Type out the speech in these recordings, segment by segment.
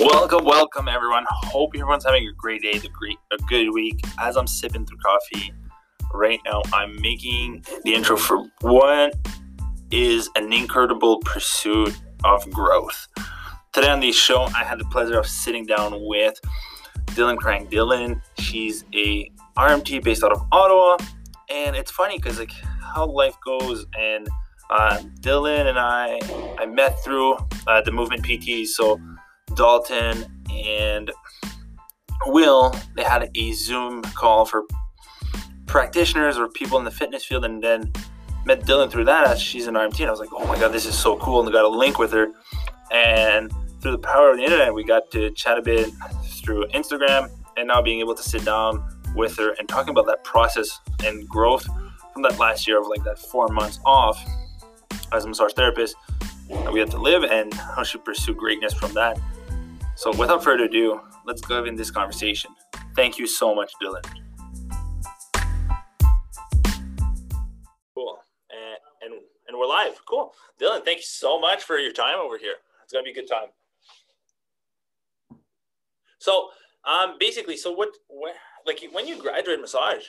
Welcome, welcome, everyone. Hope everyone's having a great day, a great, a good week. As I'm sipping through coffee right now, I'm making the intro for what is an incredible pursuit of growth. Today on the show, I had the pleasure of sitting down with Dylan Crank. Dylan, she's a RMT based out of Ottawa, and it's funny because like how life goes and uh, Dylan and I I met through uh, the movement PT. So Dalton and Will, they had a Zoom call for practitioners or people in the fitness field, and then met Dylan through that as she's an RMT. And I was like, oh my god, this is so cool, and I got a link with her. And through the power of the internet, we got to chat a bit through Instagram, and now being able to sit down with her and talking about that process and growth from that last year of like that four months off as a massage therapist we had to live and how she pursue greatness from that. So, without further ado, let's go in this conversation. Thank you so much, Dylan. Cool. And, and, and we're live. Cool. Dylan, thank you so much for your time over here. It's going to be a good time. So, um, basically, so what, what, like when you graduated massage?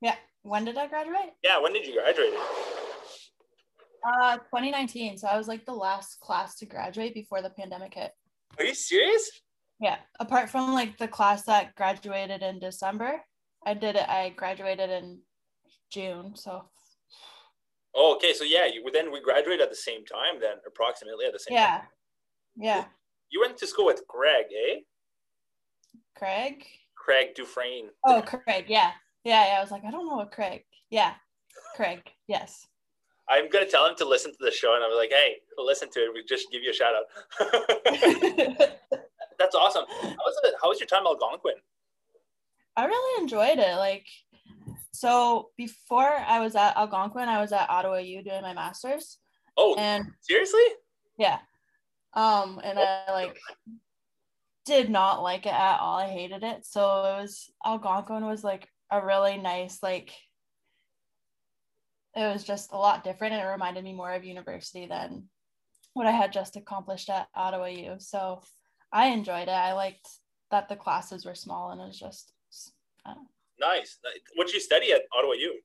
Yeah. When did I graduate? Yeah. When did you graduate? Uh, 2019. So I was like the last class to graduate before the pandemic hit. Are you serious? Yeah. Apart from like the class that graduated in December, I did it. I graduated in June. So. Oh, okay. So yeah, you then we graduated at the same time. Then approximately at the same. Yeah. Time. Yeah. You went to school with Greg, eh? Craig. Craig Dufresne. Oh, Craig. Yeah. Yeah. Yeah. I was like, I don't know what Craig. Yeah. Craig. Yes. I'm gonna tell him to listen to the show, and I'm like, hey, listen to it. We just give you a shout out. That's awesome. How was it? How was your time at Algonquin? I really enjoyed it. Like, so before I was at Algonquin, I was at Ottawa U doing my master's. Oh, and seriously? Yeah. Um, and oh. I like did not like it at all. I hated it. So it was Algonquin was like a really nice like it was just a lot different and it reminded me more of university than what I had just accomplished at Ottawa U. So I enjoyed it. I liked that the classes were small and it was just nice. What did you study at Ottawa U?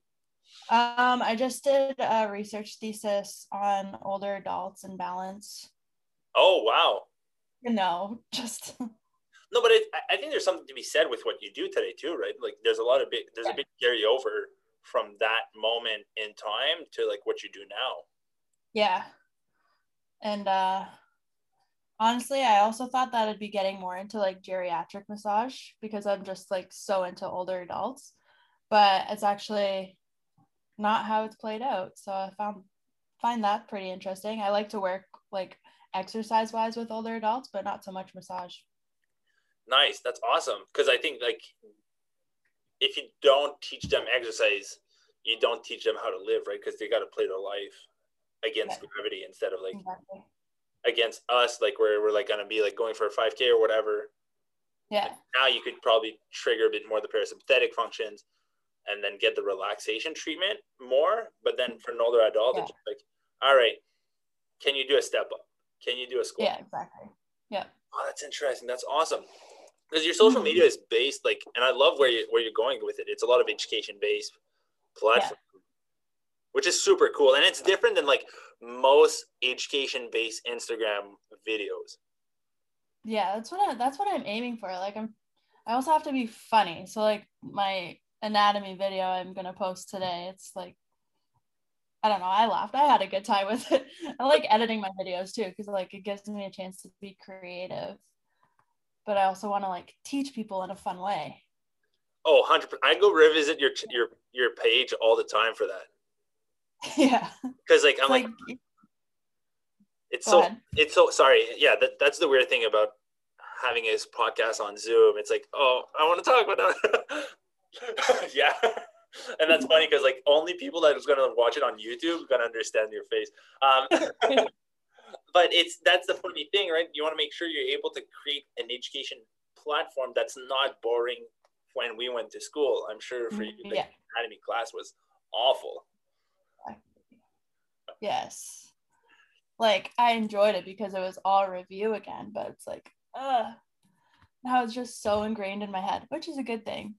Um, I just did a research thesis on older adults and balance. Oh wow! No, just no, but it, I think there's something to be said with what you do today too, right? Like there's a lot of big, there's yeah. a big carryover from that moment in time to like what you do now. Yeah. And uh honestly, I also thought that I'd be getting more into like geriatric massage because I'm just like so into older adults, but it's actually not how it's played out. So I found find that pretty interesting. I like to work like exercise wise with older adults, but not so much massage. Nice. That's awesome. Cause I think like if you don't teach them exercise, you don't teach them how to live, right? Because they got to play their life against yeah. gravity instead of like exactly. against us, like where we're like gonna be like going for a 5K or whatever. Yeah. now you could probably trigger a bit more the parasympathetic functions and then get the relaxation treatment more. But then for an older adult, yeah. it's like, all right, can you do a step up? Can you do a squat? Yeah, exactly. Yeah. Oh, that's interesting. That's awesome because your social mm-hmm. media is based like and i love where you where you're going with it it's a lot of education based platform yeah. which is super cool and it's different than like most education based instagram videos yeah that's what I, that's what i'm aiming for like i'm i also have to be funny so like my anatomy video i'm gonna post today it's like I don't know. I laughed. I had a good time with it. I like editing my videos too because like it gives me a chance to be creative but I also want to like teach people in a fun way. Oh, 100 I go revisit your your your page all the time for that. Yeah. Cuz like I'm like, like, it's so ahead. it's so sorry. Yeah, that, that's the weird thing about having his podcast on Zoom. It's like, "Oh, I want to talk about that." yeah. and that's funny because like only people that is going to watch it on YouTube going to understand your face. Um, but it's that's the funny thing, right? You want to make sure you're able to create an education platform that's not boring when we went to school. I'm sure for you, the yeah. anatomy class was awful. Yes. like I enjoyed it because it was all review again, but it's like, uh now it's just so ingrained in my head, which is a good thing.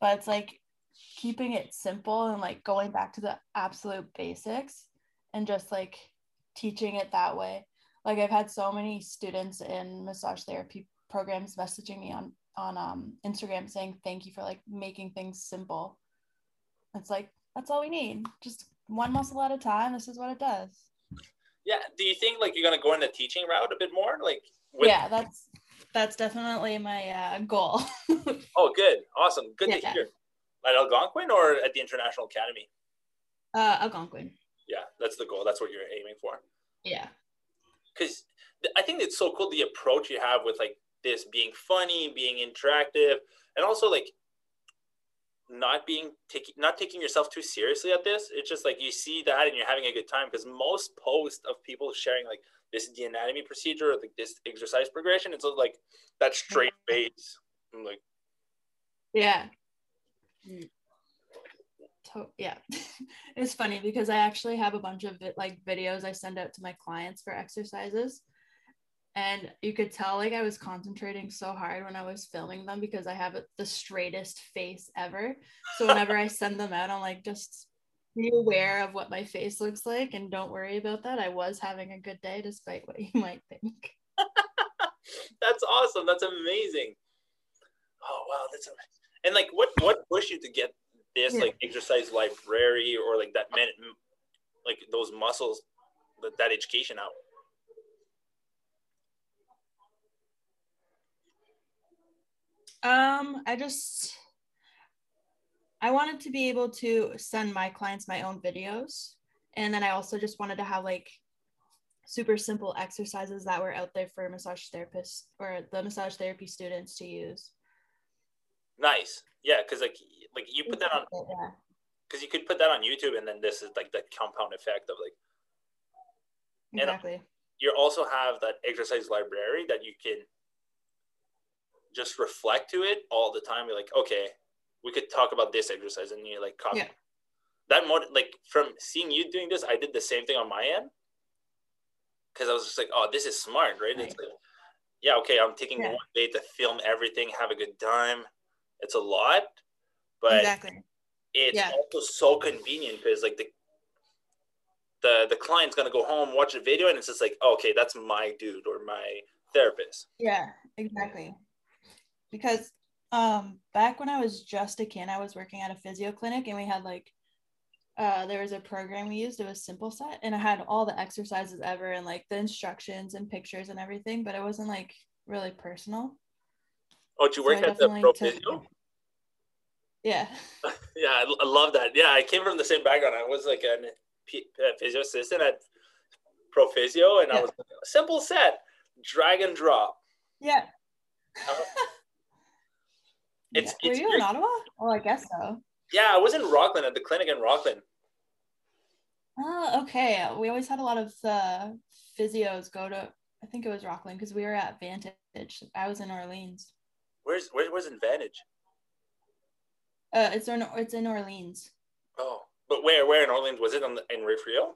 But it's like keeping it simple and like going back to the absolute basics and just like teaching it that way. Like I've had so many students in massage therapy programs messaging me on on um, Instagram saying thank you for like making things simple. It's like that's all we need. Just one muscle at a time. This is what it does. Yeah. Do you think like you're gonna go in the teaching route a bit more? Like with- yeah, that's that's definitely my uh, goal. oh, good, awesome, good yeah. to hear. At Algonquin or at the International Academy? Uh, Algonquin. Yeah, that's the goal. That's what you're aiming for. Yeah. Because I think it's so cool the approach you have with like this being funny, being interactive, and also like not being taking not taking yourself too seriously at this. It's just like you see that and you're having a good time because most posts of people sharing like this is the anatomy procedure or like this exercise progression, it's like that straight face. I'm like Yeah. Mm. Oh yeah, it's funny because I actually have a bunch of like videos I send out to my clients for exercises, and you could tell like I was concentrating so hard when I was filming them because I have the straightest face ever. So whenever I send them out, I'm like, just be aware of what my face looks like and don't worry about that. I was having a good day despite what you might think. that's awesome. That's amazing. Oh wow, that's amazing. And like, what what pushed you to get this yeah. like exercise library or like that man, like those muscles, that, that education out? Um, I just I wanted to be able to send my clients my own videos. And then I also just wanted to have like super simple exercises that were out there for massage therapists or the massage therapy students to use. Nice. Yeah, because like like you put that on yeah. Because you could put that on YouTube and then this is like the compound effect of like Exactly. you also have that exercise library that you can just reflect to it all the time. You're like, okay, we could talk about this exercise, and you like copy. Yeah. That mod, like from seeing you doing this, I did the same thing on my end because I was just like, oh, this is smart, right? right. It's like, yeah, okay, I'm taking yeah. one day to film everything, have a good time. It's a lot, but exactly. it's yeah. also so convenient because like the the the client's gonna go home, watch a video, and it's just like, oh, okay, that's my dude or my therapist. Yeah, exactly because um back when I was just a kid, I was working at a physio clinic and we had like uh there was a program we used, it was simple set and I had all the exercises ever and like the instructions and pictures and everything, but it wasn't like really personal. Oh, did you work at the pro physio? Yeah. yeah, I, I, love that. Yeah, I came from the same background. I was like a, a physio assistant at Pro Physio, and yeah. I was like, simple set, drag and drop. Yeah. Uh, it's, Were it's you in Ottawa? Oh, I guess so. Yeah, I was in Rockland at the clinic in Rockland. Oh, okay. We always had a lot of uh, physios go to. I think it was Rockland because we were at Vantage. I was in Orleans. Where's where was Vantage? Uh, it's in it's in Orleans. Oh, but where where in Orleans was it on the, in Refrio?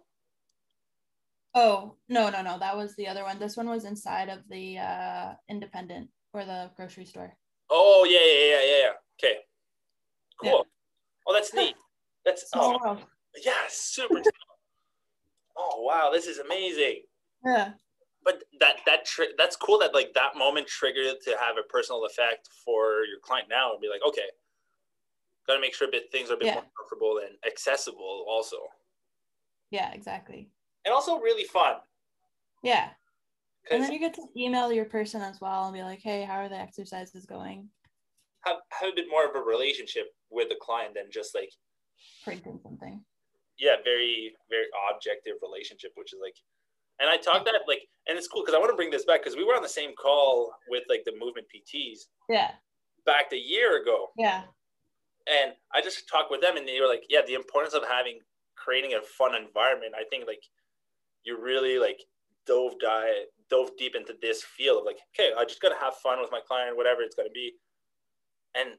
Oh no no no! That was the other one. This one was inside of the uh, Independent or the grocery store. Oh yeah, yeah, yeah, yeah, yeah. Okay. Cool. Yeah. Oh, that's neat. That's oh, world. yeah, super. oh wow, this is amazing. Yeah. But that that tri- that's cool that like that moment triggered to have a personal effect for your client now and be like, okay, got to make sure that things are a bit yeah. more comfortable and accessible also. Yeah, exactly. And also really fun. Yeah. And then you get to email your person as well and be like, hey, how are the exercises going? Have, have a bit more of a relationship with the client than just like printing something. Yeah, very, very objective relationship, which is like, and I talked that like, and it's cool because I want to bring this back because we were on the same call with like the movement PTs. Yeah. Back a year ago. Yeah. And I just talked with them and they were like, yeah, the importance of having, creating a fun environment. I think like you really like dove dive dove deep into this field of like, okay, I just gotta have fun with my client, whatever it's gonna be. And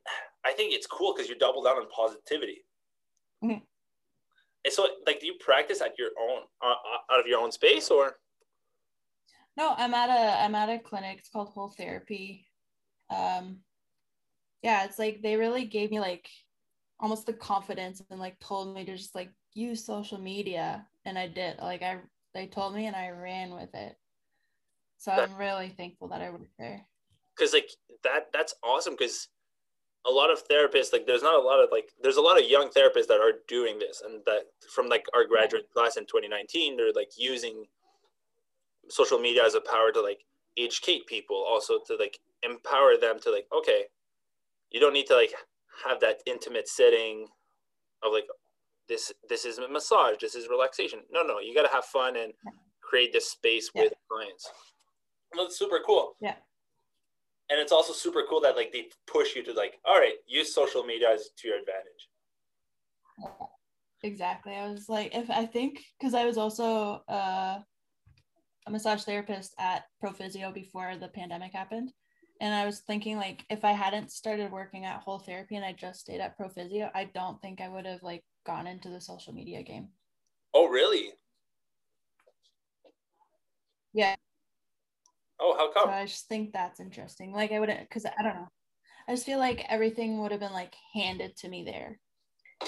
I think it's cool because you double down on positivity. Mm-hmm. And so, like, do you practice at your own, uh, out of your own space, or? No, I'm at a I'm at a clinic. It's called Whole Therapy. Um, yeah, it's like they really gave me like almost the confidence and like told me to just like use social media, and I did. Like I they told me and I ran with it. So I'm really thankful that I went there. Cause like that that's awesome because a lot of therapists like there's not a lot of like there's a lot of young therapists that are doing this and that from like our graduate class in 2019 they're like using social media as a power to like educate people also to like empower them to like okay you don't need to like have that intimate setting of like this this is a massage this is relaxation. No no you got to have fun and create this space yeah. with clients. Well, that's super cool. Yeah. And it's also super cool that like they push you to like all right use social media as to your advantage. Exactly. I was like if i think because i was also uh, a massage therapist at prophysio before the pandemic happened and i was thinking like if i hadn't started working at whole therapy and i just stayed at prophysio i don't think i would have like gone into the social media game oh really yeah Oh, how come? So I just think that's interesting. Like I wouldn't, because I don't know. I just feel like everything would have been like handed to me there,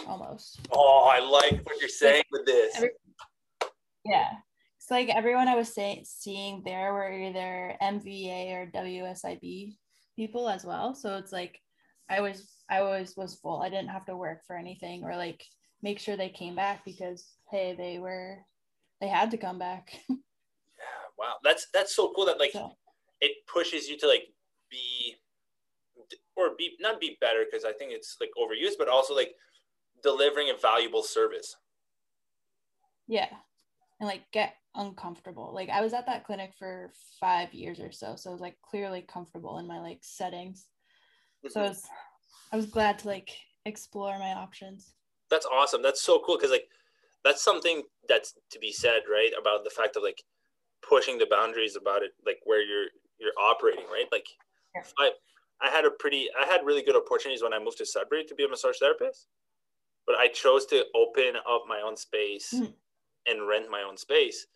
almost. Oh, I like what you're saying with this. Every, yeah, it's like everyone I was saying seeing there were either MVA or WSIB people as well. So it's like I was I always was full. I didn't have to work for anything or like make sure they came back because hey, they were they had to come back. yeah, wow that's that's so cool that like yeah. it pushes you to like be or be not be better because i think it's like overused but also like delivering a valuable service yeah and like get uncomfortable like i was at that clinic for five years or so so i was like clearly comfortable in my like settings so I was, I was glad to like explore my options that's awesome that's so cool because like that's something that's to be said right about the fact of like pushing the boundaries about it, like where you're you're operating, right? Like yeah. I I had a pretty I had really good opportunities when I moved to Sudbury to be a massage therapist, but I chose to open up my own space mm. And rent my own space.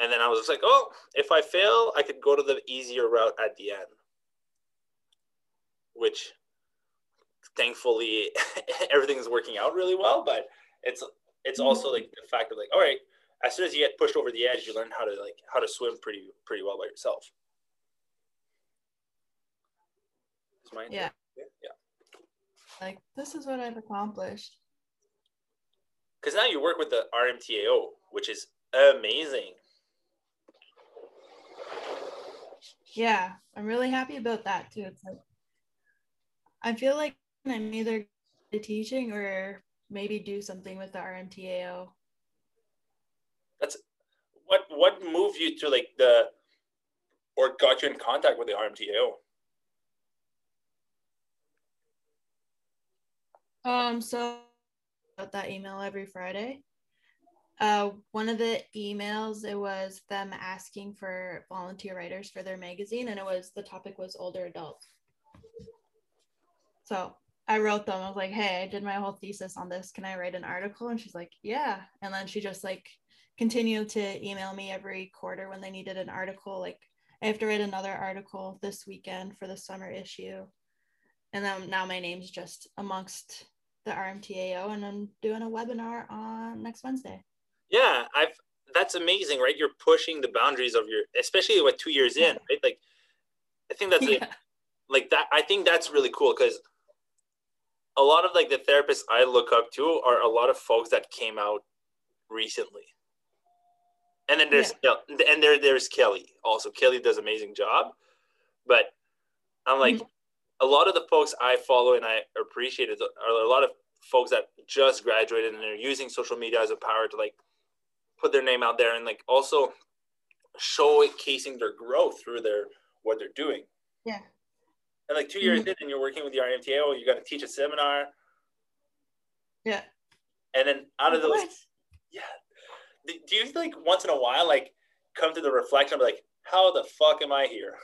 And then I was like, oh, if I fail, I could go to the easier route at the end, which thankfully everything's working out really well. But it's it's also like the fact of like, all right, as soon as you get pushed over the edge, you learn how to like how to swim pretty pretty well by yourself. Yeah. yeah. Like this is what I've accomplished. Because now you work with the RMTAO, which is amazing. Yeah, I'm really happy about that too. It's like I feel like I'm either teaching or maybe do something with the RMTAO that's what what moved you to like the or got you in contact with the RMTAO? Um, so that email every Friday. Uh, one of the emails it was them asking for volunteer writers for their magazine, and it was the topic was older adults. So I wrote them. I was like, "Hey, I did my whole thesis on this. Can I write an article?" And she's like, "Yeah." And then she just like continued to email me every quarter when they needed an article. Like I have to write another article this weekend for the summer issue. And then now my name's just amongst the RMTAO and I'm doing a webinar on next Wednesday. Yeah, I've that's amazing, right? You're pushing the boundaries of your especially with two years in, right? Like I think that's yeah. like, like that I think that's really cool because a lot of like the therapists I look up to are a lot of folks that came out recently and then there's yeah. and there there's Kelly also. Kelly does amazing job, but I'm like mm-hmm. A lot of the folks I follow and I appreciate it are a lot of folks that just graduated and they're using social media as a power to like put their name out there and like also showcasing their growth through their what they're doing. Yeah. And like 2 years mm-hmm. in, and you're working with the RMTAO, you got to teach a seminar. Yeah. And then out of those, yeah, do you like once in a while like come to the reflection of like how the fuck am i here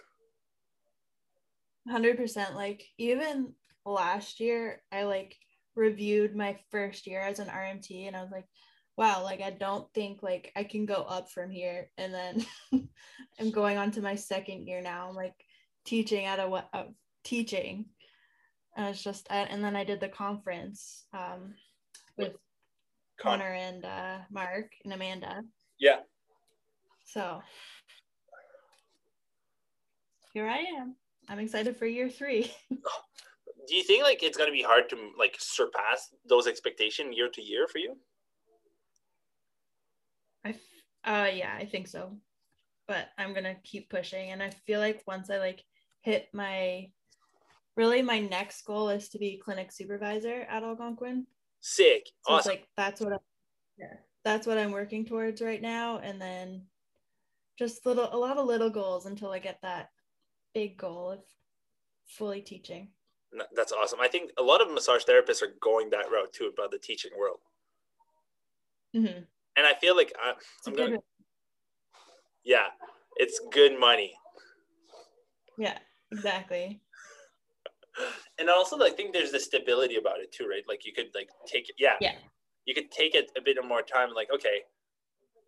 100% like even last year i like reviewed my first year as an rmt and i was like wow, like I don't think like I can go up from here. And then I'm going on to my second year now. I'm like teaching at a what uh, teaching. And it's just and then I did the conference um, with Con- Connor and uh, Mark and Amanda. Yeah. So here I am. I'm excited for year three. Do you think like it's gonna be hard to like surpass those expectations year to year for you? I uh yeah, I think so. But I'm gonna keep pushing and I feel like once I like hit my really my next goal is to be clinic supervisor at Algonquin. Sick. So awesome. like that's what I, yeah, that's what I'm working towards right now. And then just little a lot of little goals until I get that big goal of fully teaching. That's awesome. I think a lot of massage therapists are going that route too about the teaching world. Mm-hmm. And I feel like I, am going. Yeah, it's good money. Yeah, exactly. And also, I think there's the stability about it too, right? Like you could like take it. Yeah. Yeah. You could take it a bit more time. Like, okay,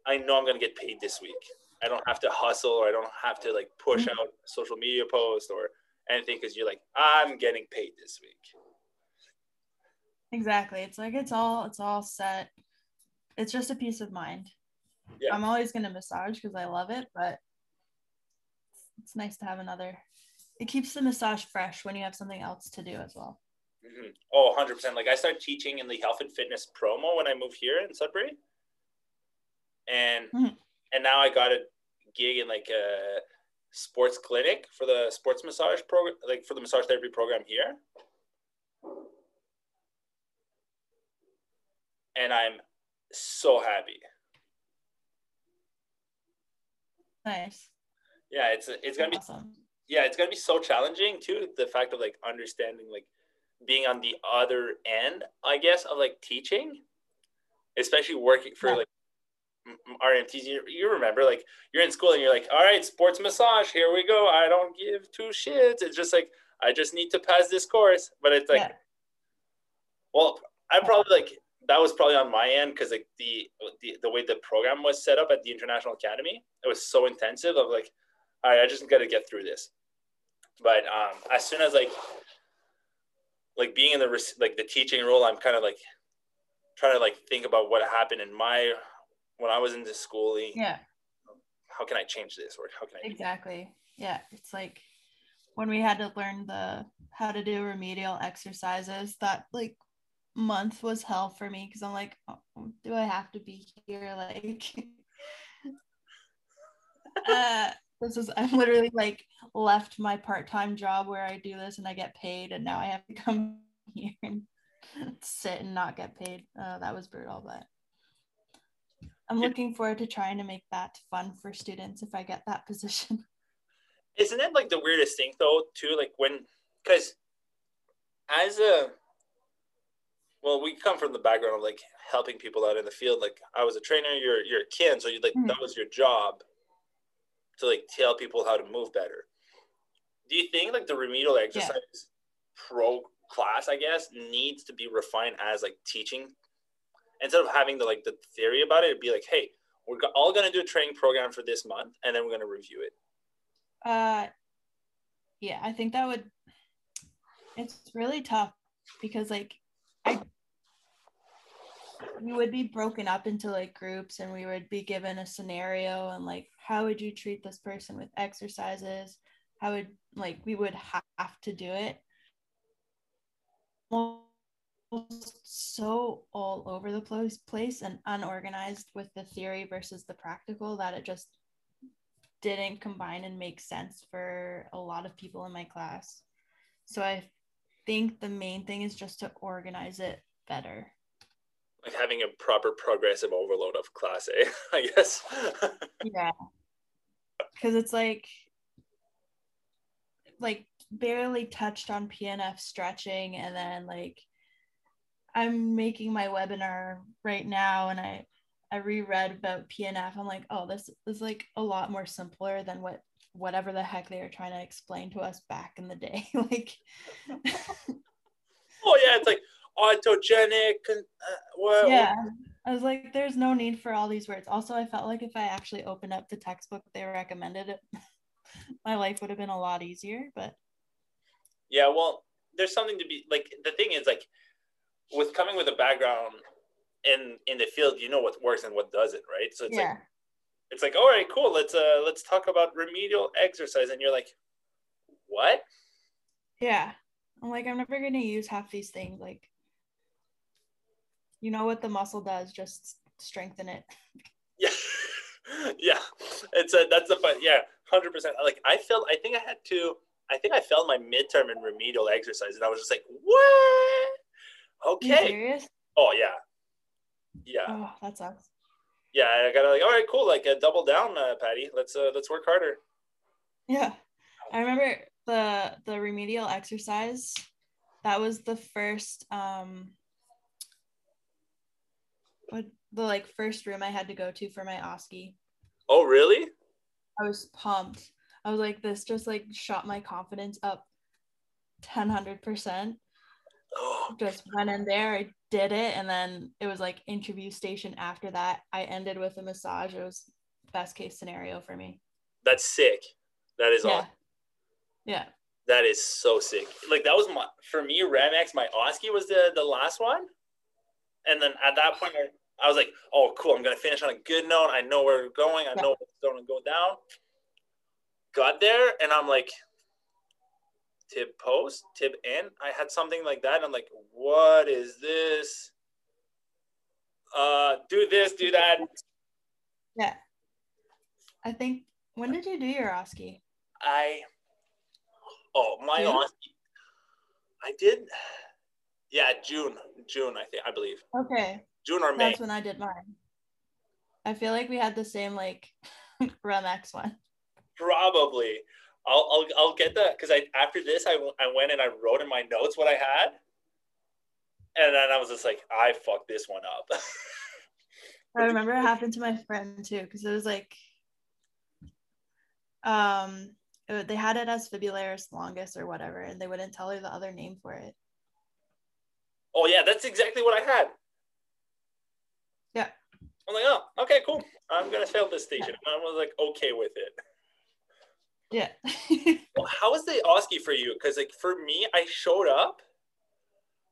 I know I'm gonna get paid this week. I don't have to hustle or I don't have to like push mm-hmm. out social media post or anything because you're like, I'm getting paid this week. Exactly. It's like it's all it's all set. It's just a peace of mind. Yeah. I'm always gonna massage because I love it, but it's, it's nice to have another. It keeps the massage fresh when you have something else to do as well. Mm-hmm. Oh, 100%. Like I started teaching in the health and fitness promo when I moved here in Sudbury. And mm-hmm and now I got a gig in like a sports clinic for the sports massage program, like for the massage therapy program here. And I'm so happy. Nice. Yeah, it's it's gonna awesome. be yeah, it's gonna be so challenging too. The fact of like understanding like being on the other end, I guess, of like teaching, especially working for yeah. like RMTs, you, you remember, like you're in school and you're like, all right, sports massage, here we go. I don't give two shits. It's just like I just need to pass this course. But it's like, yeah. well, I probably like that was probably on my end because like the, the the way the program was set up at the International Academy, it was so intensive. Of like, all right, I just got to get through this. But um, as soon as like like being in the like the teaching role, I'm kind of like trying to like think about what happened in my when I was into schooling. Yeah. How can I change this or how can I exactly? Yeah, it's like when we had to learn the how to do remedial exercises. That like month was hell for me because I'm like, oh, do I have to be here? Like, uh, this is I'm literally like left my part time job where I do this and I get paid, and now I have to come here and sit and not get paid. Uh, that was brutal, but I'm looking forward to trying to make that fun for students if I get that position. Isn't it like the weirdest thing though, too? Like when, because as a, well, we come from the background of like helping people out in the field. Like I was a trainer, you're you're a kid, so you like mm-hmm. that was your job to like tell people how to move better. Do you think like the remedial exercise yeah. pro class, I guess, needs to be refined as like teaching instead of having the like the theory about it, it'd be like, hey, we're all gonna do a training program for this month, and then we're gonna review it. Uh, yeah, I think that would. It's really tough because like I we would be broken up into like groups and we would be given a scenario and like how would you treat this person with exercises how would like we would have to do it well, so all over the place place and unorganized with the theory versus the practical that it just didn't combine and make sense for a lot of people in my class. So I think the main thing is just to organize it better. Like having a proper progressive overload of class eh? A, I guess. yeah. Cuz it's like like barely touched on PNF stretching and then like I'm making my webinar right now and I I reread about PNF. I'm like, oh, this is like a lot more simpler than what whatever the heck they were trying to explain to us back in the day. like Oh yeah, it's like autogenic and uh, well Yeah. I was like, there's no need for all these words. Also, I felt like if I actually opened up the textbook they recommended it, my life would have been a lot easier. But Yeah, well, there's something to be like. The thing is, like, with coming with a background in in the field, you know what works and what doesn't, right? So it's yeah, like it's like, all right, cool. Let's uh let's talk about remedial exercise, and you're like, what? yeah. I'm like, I'm never gonna use half these things. Like, you know what the muscle does, just strengthen it. Yeah, yeah. It's a that's the fun. Yeah, hundred percent. Like I felt. I think I had to. I think I failed my midterm in remedial exercise, and I was just like, what? Okay. Oh yeah, yeah, Oh, that sucks. yeah. I gotta like, all right, cool. Like, uh, double down, uh, Patty. Let's uh, let's work harder. Yeah. I remember the the remedial exercise. That was the first um what the like first room I had to go to for my OSCE. Oh really? I was pumped. I was like, this just like shot my confidence up 10 percent Just went in there, I did it, and then it was like interview station after that. I ended with a massage. It was best case scenario for me. that's sick. That is Yeah. awesome. Yeah. That is so sick. Like that was my for me. Remex, my OSCE was the the last one, and then at that point, I, I was like, "Oh, cool! I'm gonna finish on a good note. I know where we're going. I Yeah. know what's going to go down." Got there, and I'm like, "Tib post, tib in." I had something like that. I'm like, "What is this?" Uh, do this, do that. Yeah. I think when did you do your OSCE? I oh my June? OSCE. I did. Yeah, June, June. I think I believe. Okay. June or May. That's when I did mine. I feel like we had the same like Remex one. Probably. I'll, I'll, I'll get that because I after this I, I went and I wrote in my notes what I had, and then I was just like I fucked this one up. I remember it happened to my friend too because it was like, um, it- they had it as fibularis longus or whatever, and they wouldn't tell her the other name for it. oh yeah, that's exactly what I had. Yeah. I'm like, oh, okay, cool. I'm gonna fail this station. And I was like, okay with it. Yeah. Well, how was the OSCE for you? Because like for me, I showed up.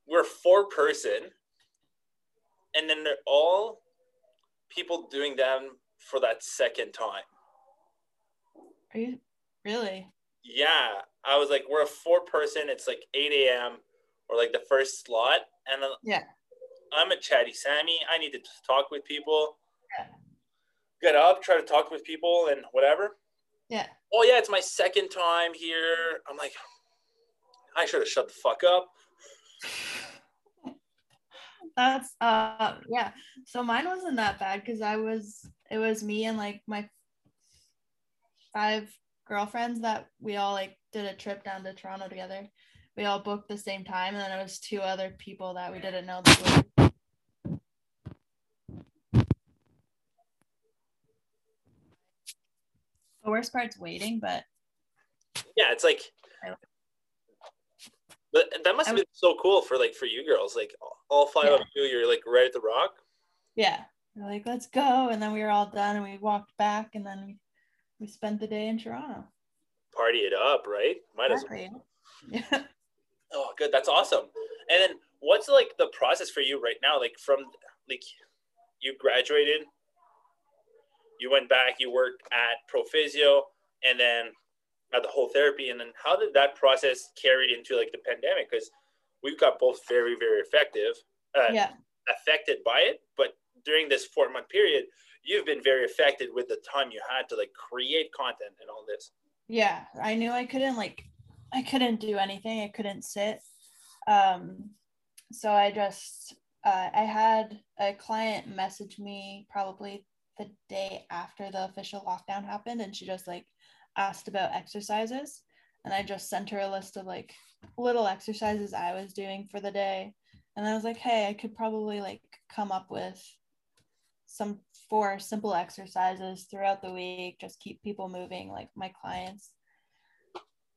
We're four person, and then they're all people doing them for that second time. Are you really? Yeah, I was like, we're a four person. It's like eight a.m. or like the first slot, and then Yeah. I'm a chatty Sammy. I need to talk with people. Yeah. Get up, try to talk with people, and whatever. Yeah. Oh yeah, it's my second time here. I'm like, I should have shut the fuck up. That's uh yeah. So mine wasn't that bad because I was it was me and like my five girlfriends that we all like did a trip down to Toronto together. We all booked the same time, and then it was two other people that we didn't know that were the worst part's waiting, but Yeah, it's like, but that must have been so cool for like for you girls. Like all five of you, you're like right at the rock. yeah, we're like, let's go. And then we were all done and we walked back and then we, we spent the day in Toronto. Party it up, right? Might as well. Yeah. Oh, good. That's awesome. And then what's like the process for you right now? Like from like you graduated, you went back, you worked at Prophysio, and then at the whole therapy. And then how did that process carry into like the pandemic? Because we've got both very, very effective, uh, yeah. affected by it. But during this four month period, you've been very affected with the time you had to like create content and all this. Yeah. I knew I couldn't like, I couldn't do anything. I couldn't sit. Um, so I just, uh, I had a client message me probably the day after the official lockdown happened. And she just like asked about exercises. And I just sent her a list of like little exercises I was doing for the day. And I was like, hey, I could probably like come up with some four simple exercises throughout the week, just keep people moving, like my clients.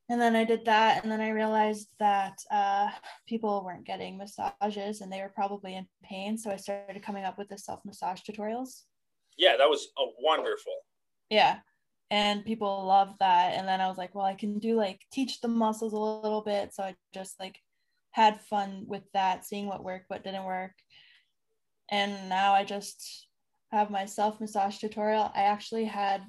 and then I did that, and then I realized that uh, people weren't getting massages, and they were probably in pain. So I started coming up with the self massage tutorials. Yeah, that was a wonderful. Yeah, and people loved that. And then I was like, well, I can do like teach the muscles a little bit. So I just like had fun with that, seeing what worked, what didn't work, and now I just have my self massage tutorial. I actually had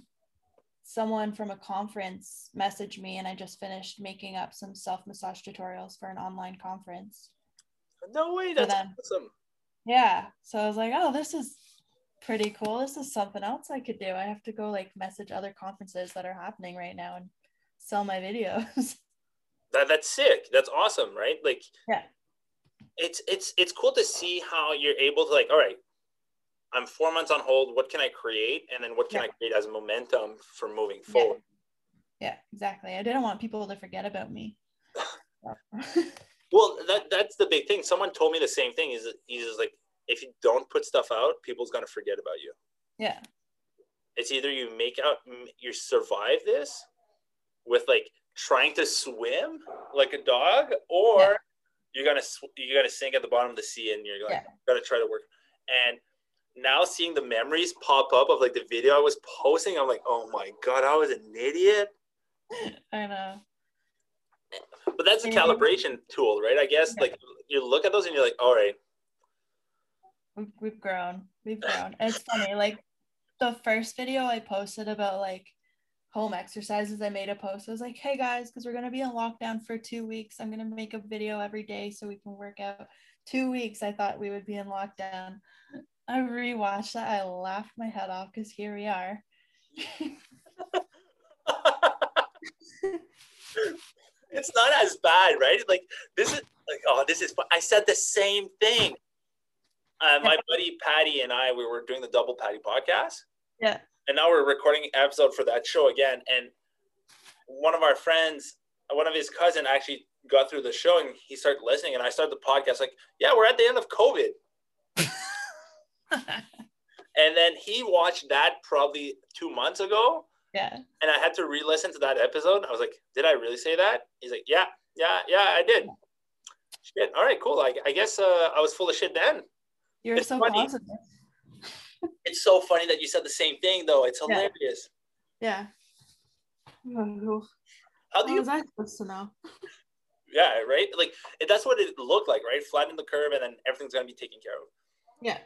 someone from a conference message me and I just finished making up some self massage tutorials for an online conference. No way, that's awesome. Yeah. So I was like, oh, this is pretty cool. This is something else I could do. I have to go like message other conferences that are happening right now and sell my videos. That that's sick. That's awesome, right? Like yeah. It's it's it's cool to see how you're able to like, all right, I'm four months on hold. What can I create? And then what can yeah. I create as momentum for moving forward? Yeah. yeah, exactly. I didn't want people to forget about me. well, that that's the big thing. Someone told me the same thing. Is he's just like, if you don't put stuff out, people's gonna forget about you. Yeah. It's either you make out, you survive this with like trying to swim like a dog, or yeah. you're gonna you're gonna sink at the bottom of the sea and you're like yeah. gonna try to work. And now seeing the memories pop up of like the video I was posting, I'm like, oh my god, I was an idiot. I know. But that's a calibration tool, right? I guess yeah. like you look at those and you're like, all right. We've, we've grown. We've grown. And it's funny, like the first video I posted about like home exercises, I made a post. I was like, hey guys, because we're gonna be in lockdown for two weeks. I'm gonna make a video every day so we can work out. Two weeks I thought we would be in lockdown. I rewatched that. I laughed my head off because here we are. it's not as bad, right? Like this is like oh, this is. I said the same thing. Uh, my buddy Patty and I, we were doing the Double Patty podcast. Yeah. And now we're recording an episode for that show again. And one of our friends, one of his cousin, actually got through the show and he started listening. And I started the podcast like, yeah, we're at the end of COVID. and then he watched that probably two months ago. Yeah. And I had to re-listen to that episode. I was like, did I really say that? He's like, yeah, yeah, yeah, I did. Shit. All right, cool. I, I guess uh, I was full of shit then. You're it's so funny. positive. it's so funny that you said the same thing, though. It's hilarious. Yeah. yeah. How do you? was I supposed to know? Yeah, right. Like that's what it looked like, right? Flatten the curve, and then everything's gonna be taken care of. Yeah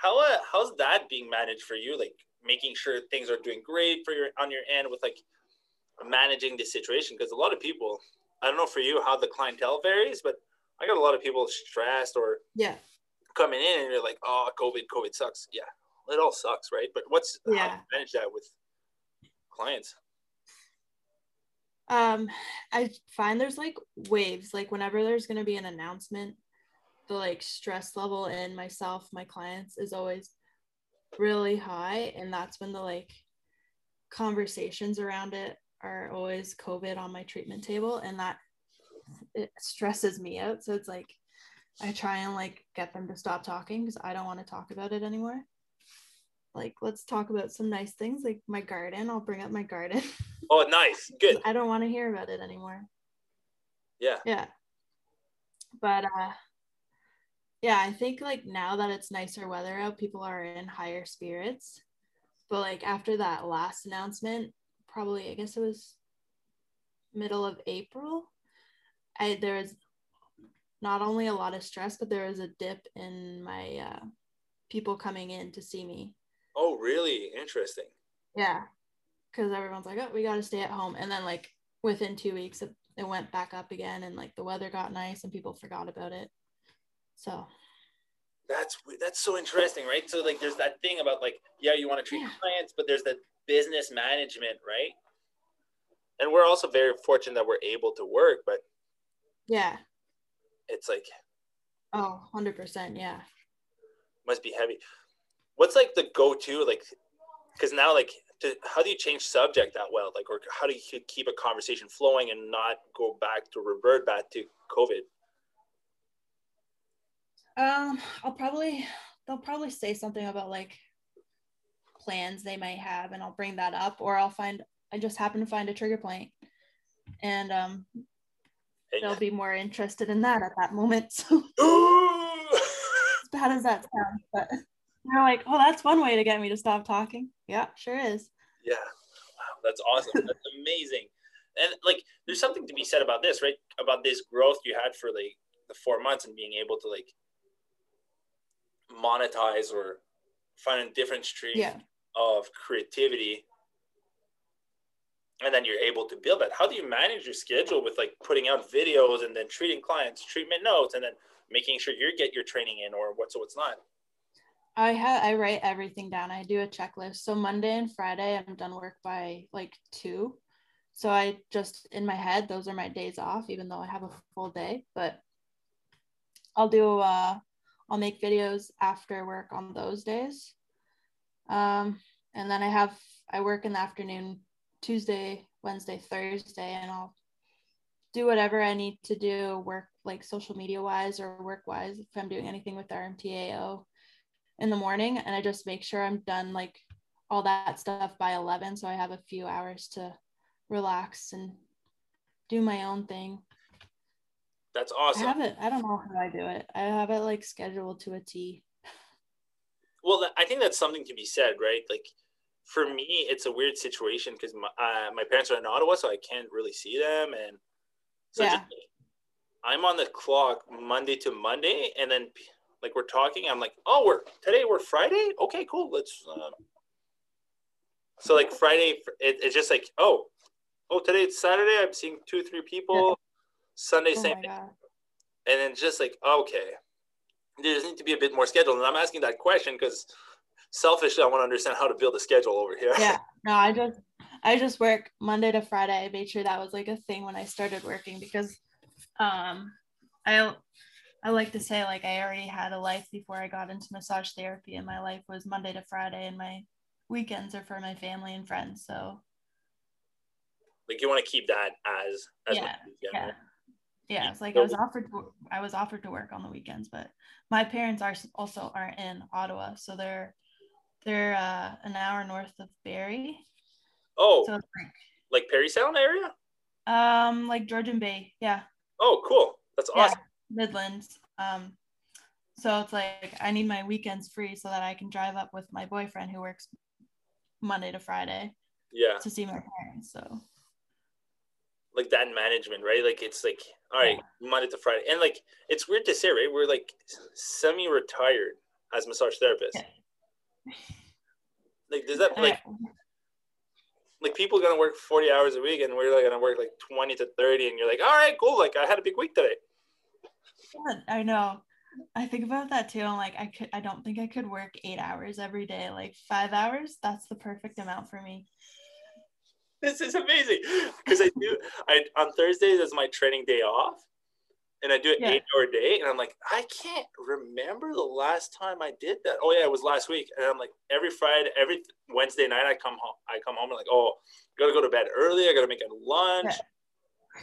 how uh, how's that being managed for you? Like making sure things are doing great for your on your end with like managing the situation because a lot of people I don't know for you how the clientele varies, but I got a lot of people stressed or yeah coming in and you're like, oh, COVID, COVID sucks. Yeah, it all sucks, right? But what's yeah. manage that with clients? Um, I find there's like waves. Like whenever there's gonna be an announcement the like stress level in myself, my clients is always really high. And that's when the like conversations around it are always COVID on my treatment table. And that it stresses me out. So it's like I try and like get them to stop talking because I don't want to talk about it anymore. Like, let's talk about some nice things like my garden. I'll bring up my garden. Oh, nice. Good. I don't want to hear about it anymore. Yeah. Yeah. But uh yeah, I think like now that it's nicer weather out, people are in higher spirits. But like after that last announcement, probably I guess it was middle of April, I there was not only a lot of stress, but there was a dip in my uh, people coming in to see me. Oh, really? Interesting. Yeah, because everyone's like, "Oh, we got to stay at home," and then like within two weeks, it, it went back up again, and like the weather got nice, and people forgot about it. So that's that's so interesting, right? So like there's that thing about like, yeah, you want to treat yeah. clients, but there's the business management, right? And we're also very fortunate that we're able to work, but yeah. It's like Oh, 100%, yeah. Must be heavy. What's like the go-to like cuz now like to, how do you change subject that well? Like or how do you keep a conversation flowing and not go back to revert back to COVID? Um, I'll probably they'll probably say something about like plans they might have, and I'll bring that up, or I'll find I just happen to find a trigger point, and um, they'll be more interested in that at that moment. So as bad as that sounds, but they're like, "Oh, that's one way to get me to stop talking." Yeah, sure is. Yeah. Wow, that's awesome. That's amazing. And like there's something to be said about this, right? About this growth you had for like the four months and being able to like monetize or find a different stream Yeah. of creativity. And then you're able to build that. How do you manage your schedule with like putting out videos and then treating clients, treatment notes, and then making sure you get your training in or what's what's not? I have I write everything down. I do a checklist. So Monday and Friday I'm done work by like two. So I just in my head those are my days off, even though I have a full day. But I'll do uh I'll make videos after work on those days. Um and then I have I work in the afternoon Tuesday, Wednesday, Thursday, and I'll do whatever I need to do, work like social media wise or work wise if I'm doing anything with RMTAO in the morning and I just make sure I'm done like all that stuff by 11 so I have a few hours to relax and do my own thing. That's awesome. I have it I don't know how I do it. I have it like scheduled to a T. Well, I think that's something to be said, right? Like for me, it's a weird situation because my uh, my parents are in Ottawa, so I can't really see them, and so Yeah. just, I'm on the clock Monday to Monday, and then like we're talking, I'm like, oh, we're today we're Friday. Okay, cool. Let's. Um... So like Friday, it, it's just like oh, oh today it's Saturday. I'm seeing two three people. Sunday Oh same thing god. and then just like okay there just need to be a bit more schedule and i'm asking that question because selfishly i want to understand how to build a schedule over here Yeah. No, I just I just work Monday to Friday. I made sure that was like a thing when I started working because um I I like to say like I already had a life before I got into massage therapy and my life was Monday to Friday and my weekends are for my family and friends. So like you want to keep that as as Yeah, much as you can. yeah. Yeah, it's like I was offered to I was offered to work on the weekends, but my parents are also aren't in Ottawa, so they're they're uh, an hour north of Barrie. oh So like like Parry Sound area um like Georgian Bay, yeah. oh cool that's yeah, awesome Midlands. Um, so it's like I need my weekends free so that I can drive up with my boyfriend who works Monday to Friday yeah to see my parents. So like that management right like it's like all right monday to friday and like it's weird to say right we're like semi-retired as massage therapists Yeah. Like does that like uh, like people gonna work 40 hours a week and we're like gonna work like 20 to 30 and you're like all right cool like i had a big week today I know. I think about that too. I'm like, I could, I don't think I could work eight hours every day. Like five hours, that's the perfect amount for me. this is amazing because I do I on Thursdays is my training day off, and I do an Yeah. eight hour day, and I'm like I can't remember the last time I did that. Oh yeah, it was last week, and I'm like every Friday, every Wednesday night I come home, I come home and like oh gotta go to bed early, I gotta make a lunch. Yeah.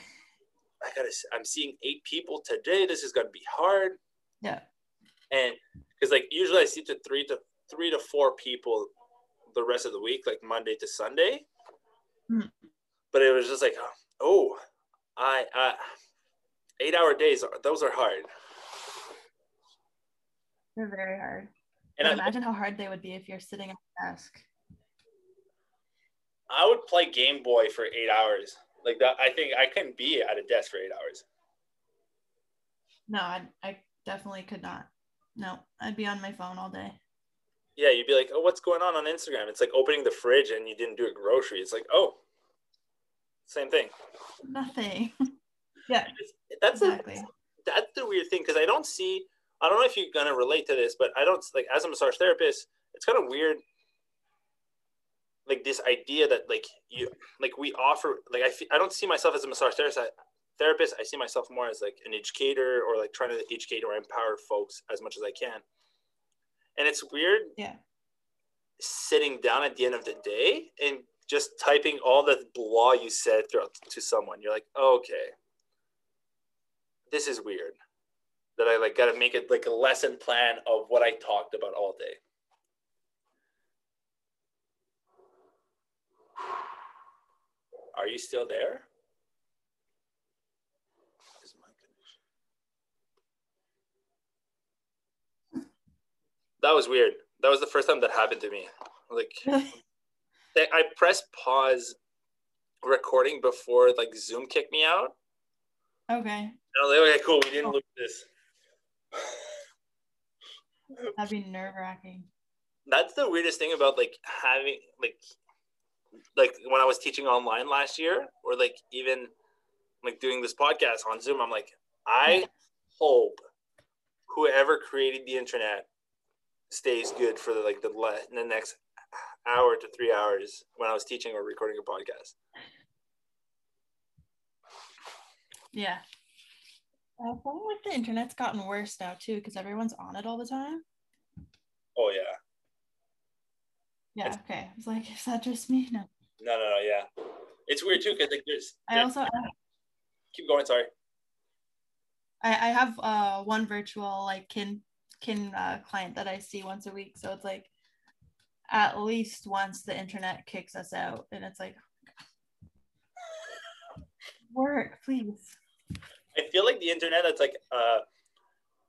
I gotta. I'm seeing eight people today. This is gonna be hard, Yeah. and because like usually I see to three to three to four people the rest of the week, like Monday to Sunday Mhm. but it was just like oh i uh eight hour days are those are hard They're very hard. and I, imagine how hard they would be if you're sitting at the desk. I would play game boy for eight hours like that i think i couldn't be at a desk for eight hours No, I, I definitely could not. No, I'd be on my phone all day. yeah you'd be like oh what's going on on instagram it's like opening the fridge and you didn't do a grocery it's like oh same thing Nothing. yeah, that's the exactly. that's the weird thing because I don't see. I don't know if you're gonna relate to this, but I don't like as a massage therapist. It's kind of weird, like this idea that like you like we offer like I I don't see myself as a massage therapist. I, therapist. I see myself more as like an educator or like trying to educate or empower folks as much as I can. And it's weird Yeah. sitting down at the end of the day and just typing all the blah you said throughout to someone. You're like, okay, this is weird that I like got to make it like a lesson plan of what I talked about all day. Are you still there? That was weird. That was the first time that happened to me. Like I pressed pause recording before like Zoom kicked me out. Okay. Was like, okay, cool, we didn't lose this. That'd be nerve wracking. That's the weirdest thing about like having like like when I was teaching online last year, or like even like doing this podcast on Zoom. I'm like, I hope whoever created the internet stays good for the, like the the next hour to three hours when I was teaching or recording a podcast. Yeah. I feel like the internet's gotten worse now too because everyone's on it all the time. Oh yeah. Yeah. It's, okay. It's like, is that just me? No. No, no, no. Yeah. It's weird too because like there's. I also. Keep going. Sorry. I I have uh one virtual like kin kin uh, client that I see once a week, so it's like at least once the internet kicks us out, and it's like work, please. I feel like the internet it's like uh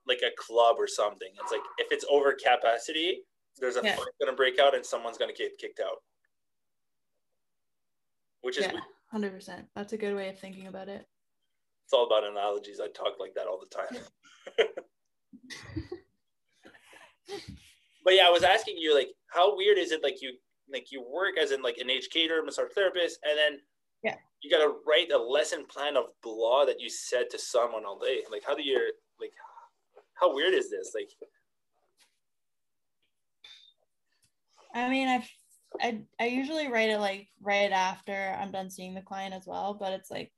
like a club or something. It's like if it's over capacity, there's a yeah. fight gonna break out and someone's gonna get kicked out. Which is hundred percent. That's a good way of thinking about it. It's all about analogies. I talk like that all the time. but yeah, I was asking you like how weird is it like you like you work as in like an educator, massage therapist, and then yeah you got to write a lesson plan of blah that you said to someone all day. Like how do you like how weird is this? Like i mean i've I, I usually write it like right after i'm done seeing the client as well but it's like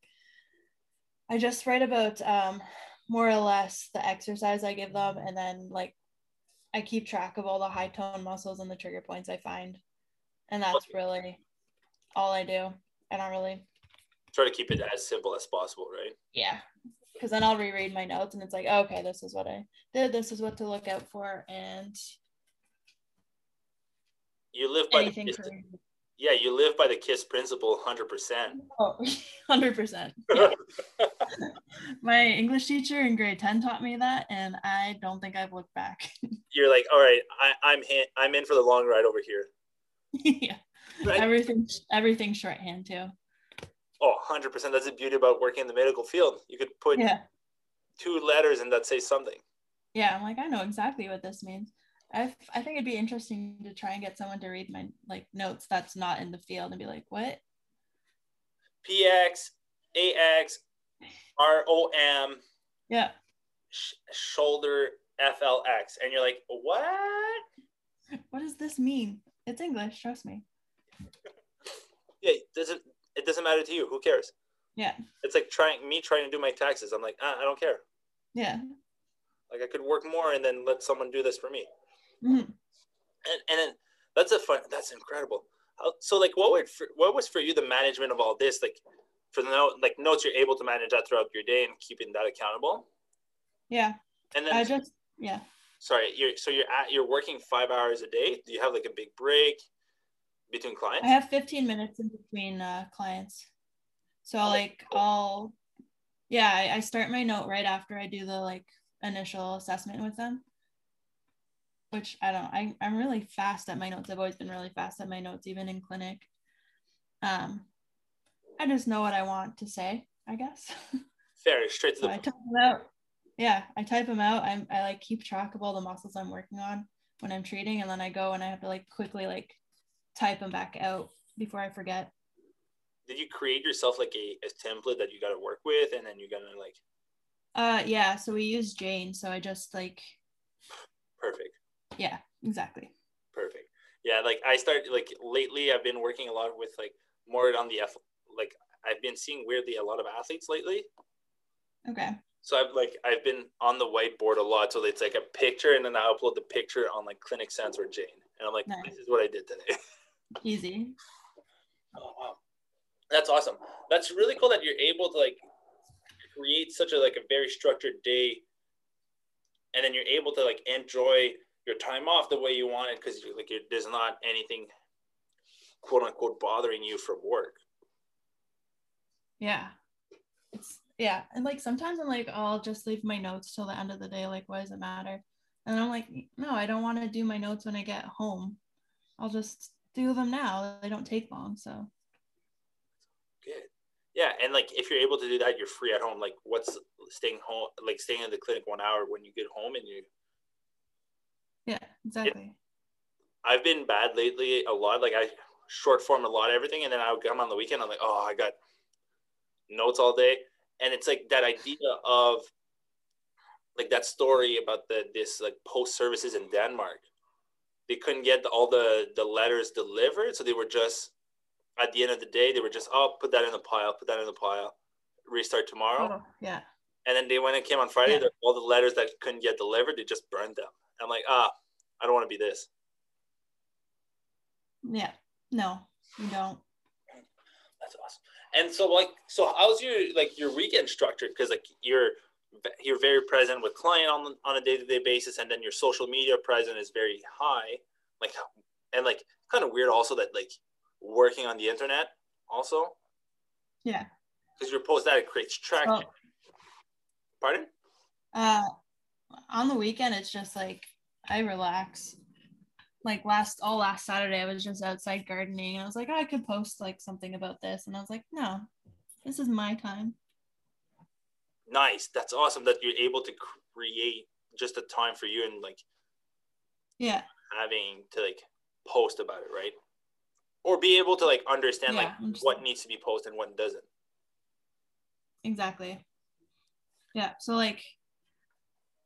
i just write about um more or less the exercise i give them and then like i keep track of all the high tone muscles and the trigger points i find. And that's really all i do. I don't really try to keep it as simple as possible, right? Yeah. Because then I'll reread my notes and it's like, oh, okay, this is what I did. This is what to look out for. And you live by the kiss, yeah, you live by the KISS principle 100%. Oh, 100%. Yeah. my English teacher in grade 10 taught me that, and I don't think I've looked back. You're like, all right, I, I'm, in, I'm in for the long ride over here. yeah. Right? Everything, everything shorthand too. Oh, 100%. That's the beauty about working in the medical field. You could put yeah. two letters and that say something. Yeah, I'm like, I know exactly what this means. I, I think it'd be interesting to try and get someone to read my like notes that's not in the field and be like, what? PX, AX, ROM. Yeah. Sh- shoulder FLX. And you're like, what? What does this mean? It's English, trust me. yeah, does it it doesn't matter to you. Who cares? Yeah. It's like trying me trying to do my taxes. I'm like, ah, I don't care. Yeah. Like I could work more and then let someone do this for me. Mm-hmm. And and then that's a fun. That's incredible. So like, what would for, what was for you the management of all this? Like for the note, like notes, you're able to manage that throughout your day and keeping that accountable. Yeah. And then I just yeah. Sorry, you're so you're at you're working five hours a day. Do you have like a big break? Between clients? I have 15 minutes in between uh, clients. So oh, like I'll yeah, I, I start my note right after I do the like initial assessment with them. Which I don't I, I'm really fast at my notes. I've always been really fast at my notes, even in clinic. Um I just know what I want to say, I guess. Fair, straight to the so I type them out. Yeah, I type them out. I'm I like keep track of all the muscles I'm working on when I'm treating, and then I go and I have to like quickly like type them back out before I forget. Did you create yourself like a, a template that you got to work with and then you're gonna like? Uh, yeah. So we use Jane. So I just like. Perfect. Yeah, exactly. Perfect. Yeah, like I started like lately. I've been working a lot with like more on the F, like I've been seeing weirdly a lot of athletes lately. Okay. So I've like I've been on the whiteboard a lot. So it's like a picture, and then I upload the picture on like ClinicSense or Jane, and I'm like, nice. this is what I did today. Easy. Oh wow, that's awesome. That's really cool that you're able to like create such a like a very structured day, and then you're able to like enjoy your time off the way you want it because like it, there's not anything quote unquote bothering you from work. Yeah, it's yeah, and like sometimes I'm like, oh, I'll just leave my notes till the end of the day. Like, why does it matter? And I'm like, no, I don't want to do my notes when I get home. I'll just do them now. They don't take long. So good. Yeah. And like if you're able to do that, you're free at home. Like what's staying home like staying in the clinic one hour when you get home and you Yeah, exactly. Yeah. I've been bad lately a lot. Like I short form a lot of everything and then I would come on the weekend, I'm like, oh I got notes all day. And it's like that idea of like that story about the this like post services in Denmark. They couldn't get all the the letters delivered, so they were just at the end of the day they were just oh put that in the pile, put that in the pile, restart tomorrow. Oh, yeah. And then they when it came on Friday, yeah. all the letters that couldn't get delivered, they just burned them. I'm like ah, I don't want to be this. Yeah. No, you don't. That's awesome. And so like so how's your like your weekend structured? Because like you're you're very present with client on on a day-to-day basis and then your social media presence is very high like and like kind of weird also that like working on the internet also. Yeah. Because your post that it creates traction. Well, pardon? Uh on the weekend it's just like i relax. Like last all last saturday i was just outside gardening and i was like oh, i could post like something about this and i was like no this is my time nice. That's awesome that you're able to create just a time for you and like yeah. having to like post about it right? Or be able to like understand yeah, like just... what needs to be posted and what doesn't. Exactly. Yeah so like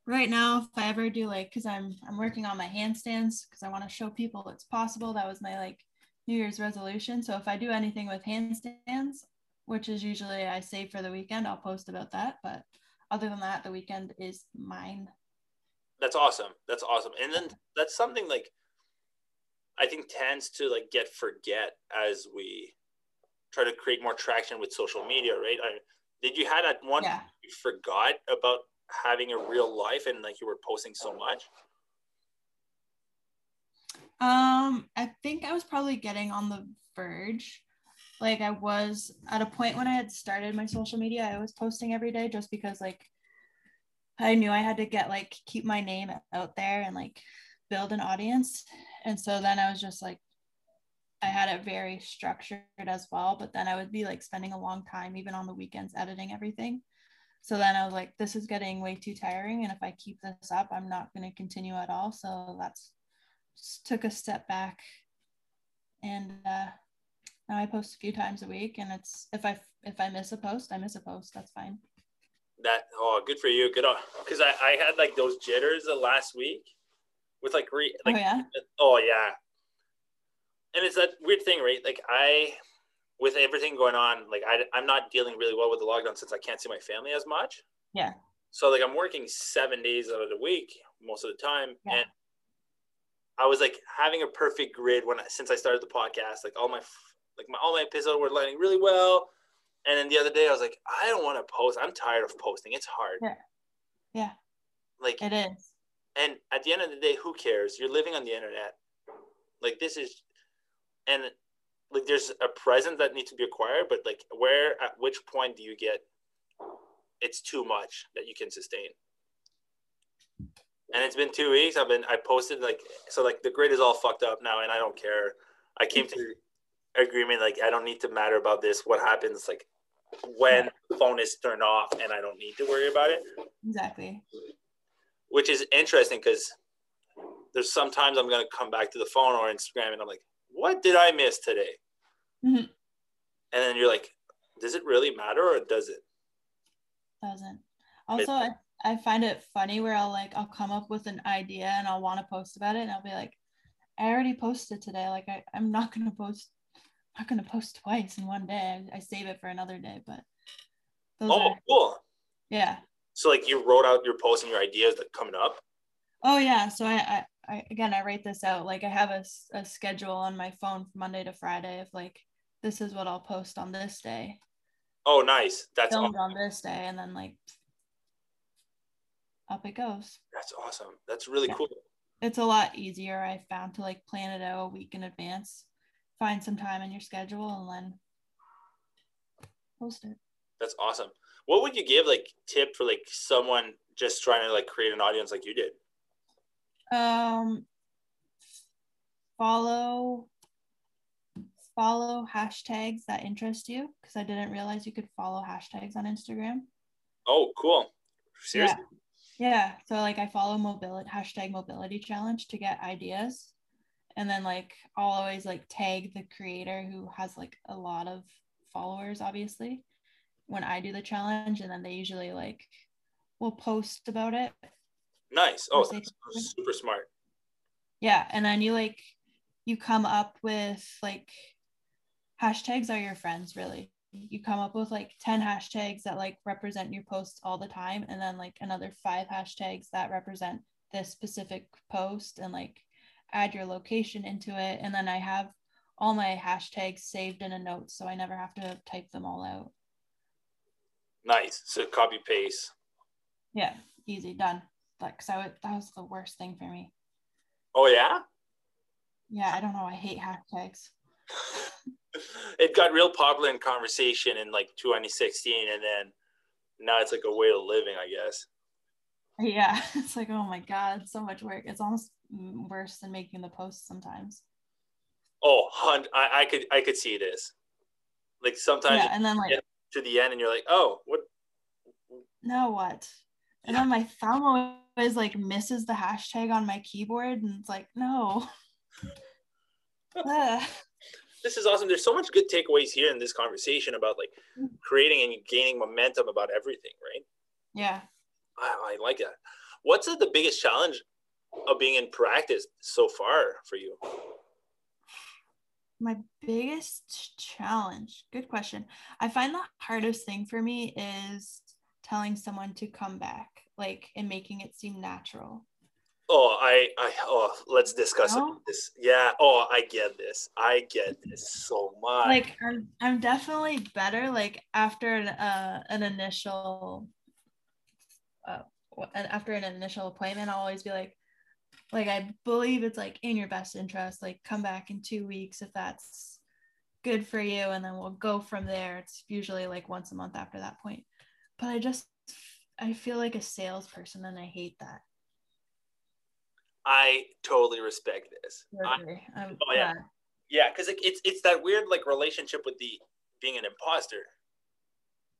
right now if i ever do like because i'm i'm working on my handstands because i want to show people it's possible. That was my like new year's resolution. So if i do anything with handstands which is usually I save for the weekend. I'll post about that. But other than that, the weekend is mine. That's awesome. That's awesome. And then that's something like I think tends to like get forget as we try to create more traction with social media, right? I, did you had at one yeah. you forgot about having a real life and like you were posting so much? Um, I think I was probably getting on the verge like I was at a point when I had started my social media, I was posting every day just because like I knew I had to get like keep my name out there and like build an audience. And so then I was just like I had it very structured as well, but then I would be like spending a long time even on the weekends editing everything. So then I was like, this is getting way too tiring. And if I keep this up, I'm not going to continue at all. So that's took a step back. And uh, now I post a few times a week, and it's if I if I miss a post, I miss a post. That's fine. That oh, good for you. Good uh, because I I had like those jitters the last week with like re like oh yeah oh yeah, and it's that weird thing, right? Like I with everything going on, like I I'm not dealing really well with the lockdown since I can't see my family as much. Yeah. So like I'm working seven days out of the week most of the time, yeah. and I was like having a perfect grid when I, since I started the podcast. Like all my like my all my episodes were lighting really well. And then the other day I was like, I don't want to post. I'm tired of posting. It's hard. Yeah. Yeah. Like it is. And at the end of the day, who cares? You're living on the internet. Like this is and like there's a presence that needs to be acquired, but like where at which point do you get it's too much that you can sustain? And it's been two weeks. I've been I posted like so like the grid is all fucked up now and I don't care. I came to agreement like i don't need to matter about this what happens like when the phone is turned off and i don't need to worry about it. Exactly. Which is interesting because there's sometimes i'm going to come back to the phone or instagram and i'm like what did i miss today? Mm-hmm. and then you're like does it really matter or does it? Doesn't. Also I, I find it funny where i'll like i'll come up with an idea and i'll want to post about it and i'll be like i already posted today. Like I, i'm not going to post not going to post twice in one day. I, I, save it for another day, but. oh, are, cool. Yeah. So like you wrote out your posts and your ideas that coming up. Oh yeah. So I, I, I again, I write this out. Like I have a, a schedule on my phone from Monday to Friday of like, this is what I'll post on this day. Oh, nice. That's filmed awesome. on this day. And then like up it goes. That's awesome. That's really yeah. cool. It's a lot easier. I found to like plan it out a week in advance find some time in your schedule and then post it. That's awesome. What would you give like tip for like someone just trying to like create an audience like you did? Um, follow follow hashtags that interest you because I didn't realize you could follow hashtags on Instagram. Oh, cool. Seriously? Yeah. yeah. So like I follow mobility hashtag mobility challenge to get ideas. And then like I'll always like tag the creator who has like a lot of followers, obviously, when I do the challenge. And then they usually like will post about it. Nice. Oh, super smart. Yeah. And then you like you come up with like hashtags are your friends really you come up with like 10 hashtags that like represent your posts all the time and then like another five hashtags that represent this specific post and like add your location into it. And then i have all my hashtags saved in a note so i never have to type them all out. Nice. So copy paste. Yeah easy done. Like so that was the worst thing for me. Oh yeah? Yeah i don't know. I hate hashtags. It got real popular in conversation in like 2016 and then now it's like a way of living i guess. Yeah it's like oh my god so much work. It's almost worse than making the post sometimes oh I, I could i could see this like sometimes yeah, and then like to the end and you're like oh what now what and yeah. then my thumb always like misses the hashtag on my keyboard and it's like no this is awesome. There's so much good takeaways here in this conversation about like creating and gaining momentum about everything, right? Yeah. I, I like that. What's the biggest challenge of being in practice so far for you? My biggest challenge, good question. I find the hardest thing for me is telling someone to come back, like, and making it seem natural. Oh, I, I, oh, let's discuss this. Yeah. Oh, I get this. I get this so much. Like, I'm, I'm definitely better. Like after an, uh, an initial, uh, after an initial appointment, I'll always be like, like I believe it's like in your best interest. Like, come back in two weeks if that's good for you, and then we'll go from there. It's usually like once a month after that point. But I just, I feel like a salesperson, and I hate that. I totally respect this. I, oh yeah, yeah, because it, it's it's that weird like relationship with the being an imposter.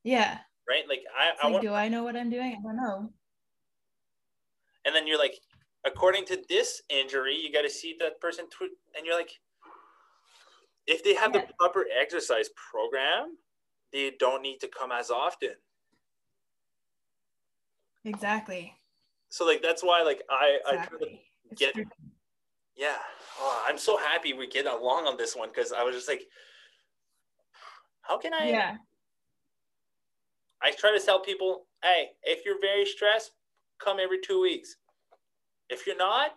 Yeah. Right. Like I, I like, do I know what I'm doing? I don't know. And then you're like, according to this injury, you got to see that person, tw- and you're like, if they have yeah. the proper exercise program, they don't need to come as often. Exactly. So like that's why like I exactly. I get yeah oh, i'm so happy we get along on this one because i was just like how can i yeah i try to tell people hey if you're very stressed come every two weeks if you're not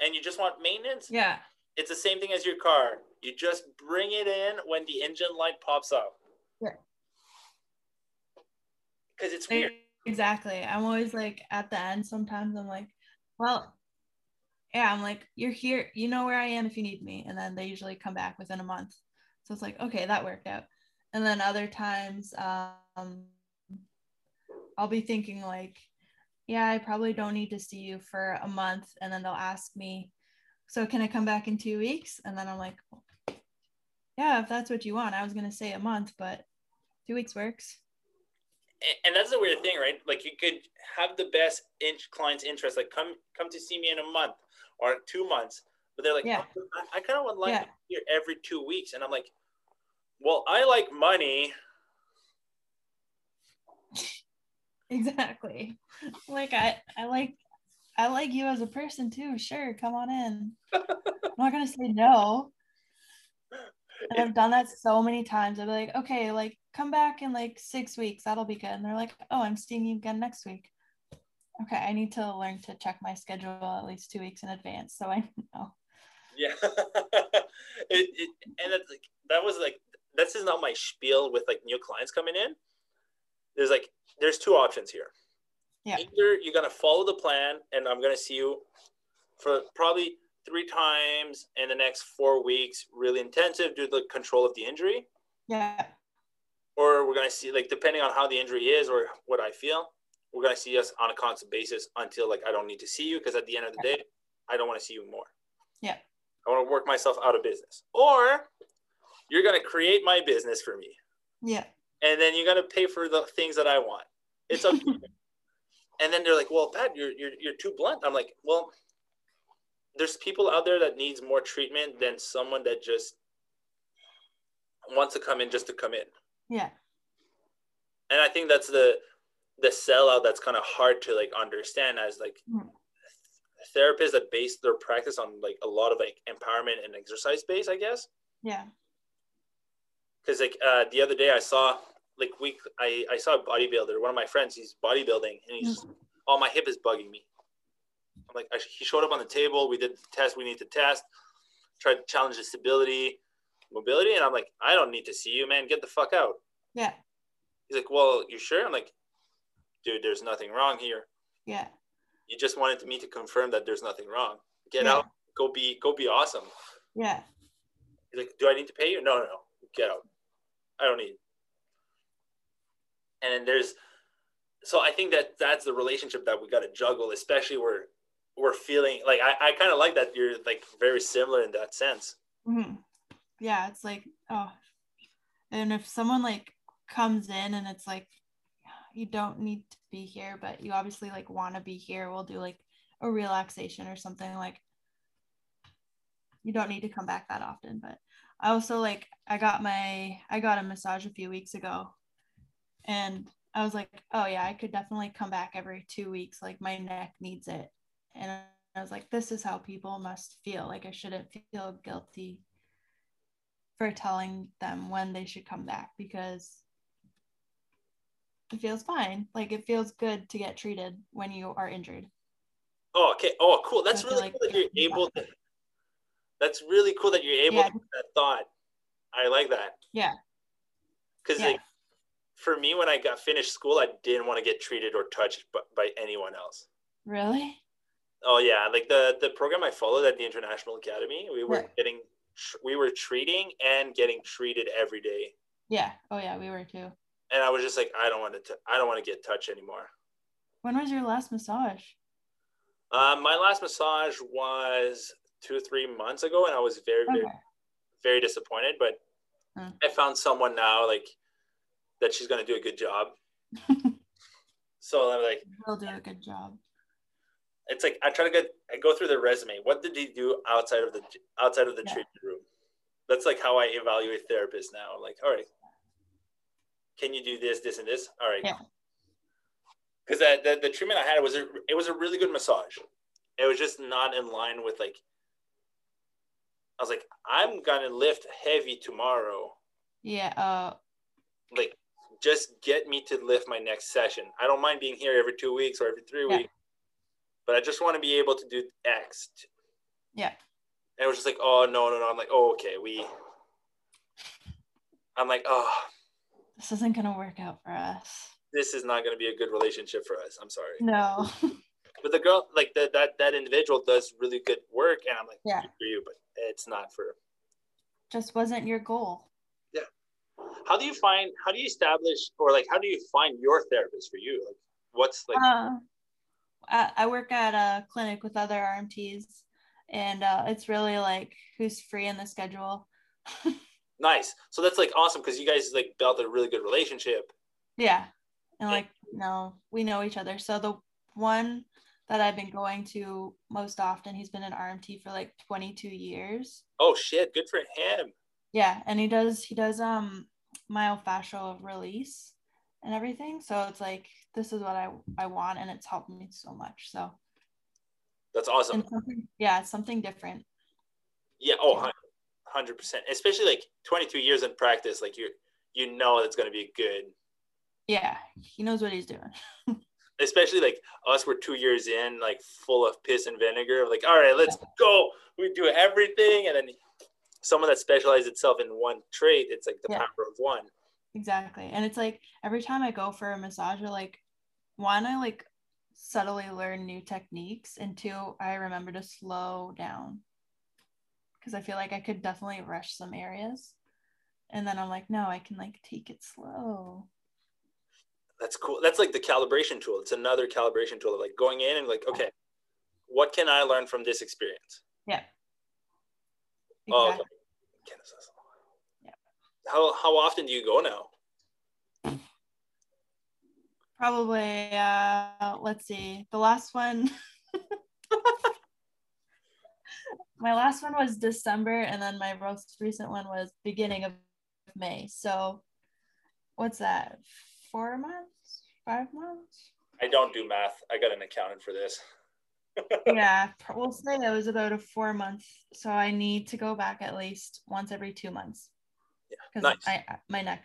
and you just want maintenance yeah it's the same thing as your car you just bring it in when the engine light pops up yeah because it's weird exactly i'm always like at the end sometimes i'm like well yeah, I'm like, you're here, you know where I am if you need me. And then they usually come back within a month. So it's like, okay, that worked out. And then other times, um, I'll be thinking like, yeah, I probably don't need to see you for a month. And then they'll ask me, so can I come back in two weeks? And then I'm like, yeah, if that's what you want. I was going to say a month, but two weeks works. And that's the weird thing, right? Like you could have the best inch client's interest, like come come to see me in a month or two months. But they're like, yeah. Oh, I, I kind of would like yeah. here every two weeks. And I'm like, well, I like money. Exactly. Like I, I like I like you as a person too. Sure, come on in. I'm not gonna say no. And I've done that so many times. I'd be like, okay, like come back in like six weeks. That'll be good. And they're like, oh, I'm seeing you again next week okay, I need to learn to check my schedule at least two weeks in advance so I know. Yeah, it, it, and that's like that was like this is not my spiel with like new clients coming in. There's like there's two options here. Yeah. Either you're gonna follow the plan, and I'm gonna see you for probably three times in the next four weeks, really intensive due to the control of the injury. Yeah. Or we're gonna see like depending on how the injury is or what I feel, we're gonna see us on a constant basis until like I don't need to see you because at the end of the day, I don't want to see you more. Yeah. I want to work myself out of business. Or you're going to create my business for me. Yeah. And then you're going to pay for the things that I want. It's up you. And then they're like, well, Pat, you're, you're, you're too blunt. I'm like, well, there's people out there that needs more treatment than someone that just wants to come in just to come in. Yeah. And I think that's the, the sellout that's kind of hard to like understand as like Mm. therapists that base their practice on like a lot of like empowerment and exercise base, I guess. Yeah. because like uh, the other day I saw like we I, I saw a bodybuilder, one of my friends, he's bodybuilding and he's oh my hip is bugging me. I'm like I, he showed up on the table, we did the test we need to test, tried to challenge the stability, mobility, and I'm like, I don't need to see you, man, get the fuck out. Yeah. He's like, Well, you sure? I'm like, dude, there's nothing wrong here. Yeah. You just wanted me to confirm that there's nothing wrong. Get Yeah. out, go be go be awesome. Yeah. He's like, Do I need to pay you? No, no, no. Get out. I don't need. And there's, so I think that that's the relationship that we got to juggle, especially where we're feeling like I, I kind of like that you're like very similar in that sense. hmm Yeah. It's like, oh, and if someone like comes in and it's like, you don't need to be here, but you obviously like want to be here, we'll do like a relaxation or something like you don't need to come back that often. But I also like, I got my, I got a massage a few weeks ago and I was like, oh yeah, I could definitely come back every two weeks. Like my neck needs it. And I was like, this is how people must feel. Like I shouldn't feel guilty for telling them when they should come back because it feels fine. Like it feels good to get treated when you are injured. Oh, okay. Oh, cool. That's feel really like cool that you're able to. That's really cool that you're able Yeah. to have that thought. I like that. Yeah. Because Yeah. like, for me, when I got finished school, I didn't want to get treated or touched by, by anyone else. Really? Oh yeah, like the the program I followed at the International Academy, we were getting tr- we were treating and getting treated every day, Yeah. Oh yeah, we were too. and I was just like, I don't want to, t- I don't want to get touched anymore. When was your last massage? Um, my last massage was two three months ago, and I was very very Okay. very disappointed. But Hmm. I found someone now like that she's gonna do a good job. So I'm like, We'll do a good job. it's like I try to get I go through the resume. What did he do outside of the outside of the Yeah. treatment room? That's like how I evaluate therapists now. Like, all right, can you do this, this, and this? All right. Yeah. Because that the, the treatment I had was a it was a really good massage. It was just not in line with like. I was like, I'm gonna lift heavy tomorrow. Yeah. Uh. Like, just get me to lift my next session. I don't mind being here every two weeks or every three Yeah. weeks, but I just want to be able to do X. Yeah. And it was just like, oh no, no, no. I'm like, oh okay, we. I'm like, oh, This isn't gonna work out for us. this is not going to be a good relationship for us. I'm sorry. No. But the girl, like the, that that individual, does really good work, and I'm like, Yeah. for you, but it's not for. Just wasn't your goal. How do you find? How do you establish, or like, how do you find your therapist for you? Like, what's like? Uh, I, I work at a clinic with other RMTs, and uh, it's really like who's free in the schedule. Nice. So that's like awesome because you guys like built a really good relationship. Yeah. And like, no, we know each other. So the one that I've been going to most often, he's been an RMT for like 22 years. Oh shit! Good for him. Yeah. And he does, he does um myofascial release and everything. So it's like, this is what I, I want. And it's helped me so much. So, That's awesome. something, yeah, it's something different. Yeah. Oh, hundred percent. Especially like 22 years in practice, like you you know it's going to be good. Yeah. He knows what he's doing. Especially like us, we're two years in, like full of piss and vinegar. Like, all right, let's go. We do everything, and then someone that specializes itself in one trait, it's like the Yeah. power of one. Exactly. And it's like every time I go for a massage, I like one, I like subtly learn new techniques, and two, I remember to slow down because I feel like I could definitely rush some areas. And then I'm like, no, I can like take it slow. That's cool. That's like the calibration tool. It's another calibration tool. Of like going in and like, okay, what can I learn from this experience? Yeah. Oh, okay. That's- Yeah. How how often do you go now? Probably uh let's see. The last one my last one was December and then my most recent one was beginning of May. So what's that? Four months? Five months? I don't do math. I got an accountant for this. Yeah, we'll say it was about a four month. So I need to go back at least once every two months. Yeah, Because nice. I my neck.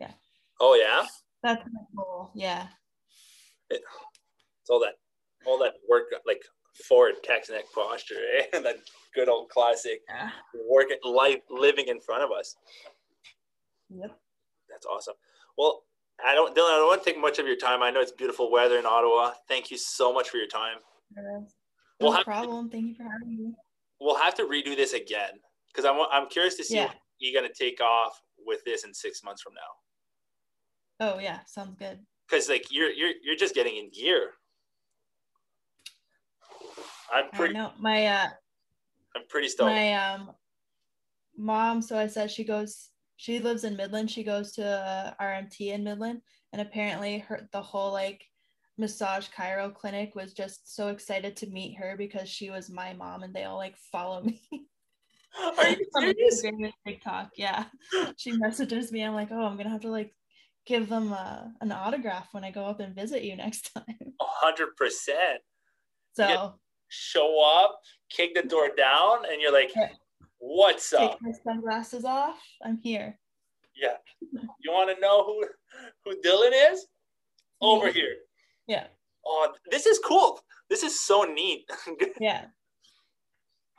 Yeah, Oh yeah, that's my goal. Yeah, it's all that all that work like forward text neck posture, eh? that good old classic yeah. work life living in front of us. Yep. That's awesome. Well, I don't, Dylan. I don't want to take much of your time. I know it's beautiful weather in Ottawa. Thank you so much for your time. No We'll have- problem. Thank you for having me. We'll have to redo this again because I'm I'm curious to see Yeah. what you're gonna take off with this in six months from now. Oh yeah, sounds good. Because like you're you're you're just getting in gear. I'm I pretty know my uh I'm pretty stoked. my um mom. So I said she goes. She lives in Midland. She goes to uh, RMT in Midland, and apparently her the whole like massage chiro clinic was just so excited to meet her because she was my mom, and they all like follow me. Are you serious? TikTok. Yeah. She messages me. I'm like, oh, I'm gonna have to like give them uh, an autograph when I go up and visit you next time. hundred percent. So Show up, kick the door down, and you're like, "What's take up?" my sunglasses off. I'm here. Yeah. You want to know who who Dylan is? Over here. Yeah. Oh, this is cool. This is so neat. Yeah.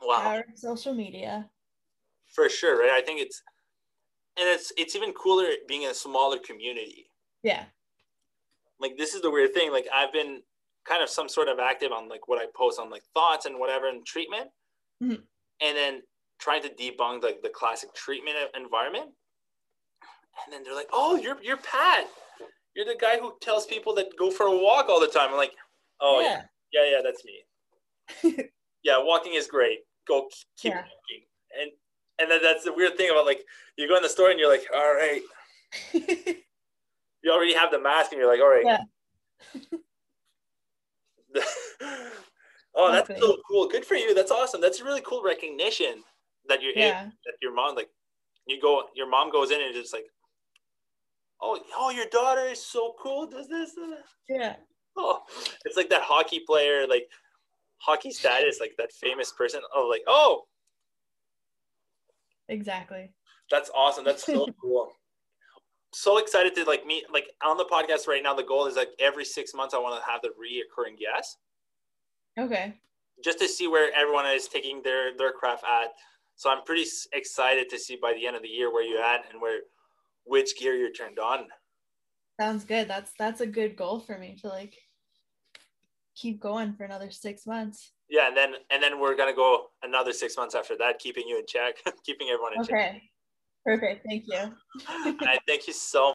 wow. Of social media. For sure, right? I think it's and it's it's even cooler being in a smaller community. Yeah. Like this is the weird thing. Like I've been kind of some sort of active on like what I post on like thoughts and whatever and treatment, Mhm. and then trying to debunk like the classic treatment environment. And then they're like, "Oh, you're you're Pat. You're the guy who tells people that go for a walk all the time." I'm like, "Oh yeah, yeah, yeah, that's me. yeah, walking is great. Go keep Yeah. walking." And and then that's the weird thing about like you go in the store and you're like, "All right." You already have the mask and you're like, "All right." Yeah. oh, that's so cool. Good for you. That's awesome. That's a really cool recognition that you're yeah. that your mom like you go your mom goes in and it's just like oh oh your daughter is so cool does this uh, Yeah. oh it's like that hockey player like hockey status like that famous person oh like oh Exactly. that's awesome that's so cool so excited to like meet like on the podcast right now the goal is like every six months i want to have the reoccurring guest Okay. just to see where everyone is taking their their craft at. So I'm pretty excited to see by the end of the year where you're at and where which gear you're turned on. Sounds good. That's that's a good goal for me to like keep going for another six months. Yeah, and then and then we're gonna go another six months after that, keeping you in check, keeping everyone in check. Okay. Perfect. Thank you. I thank you so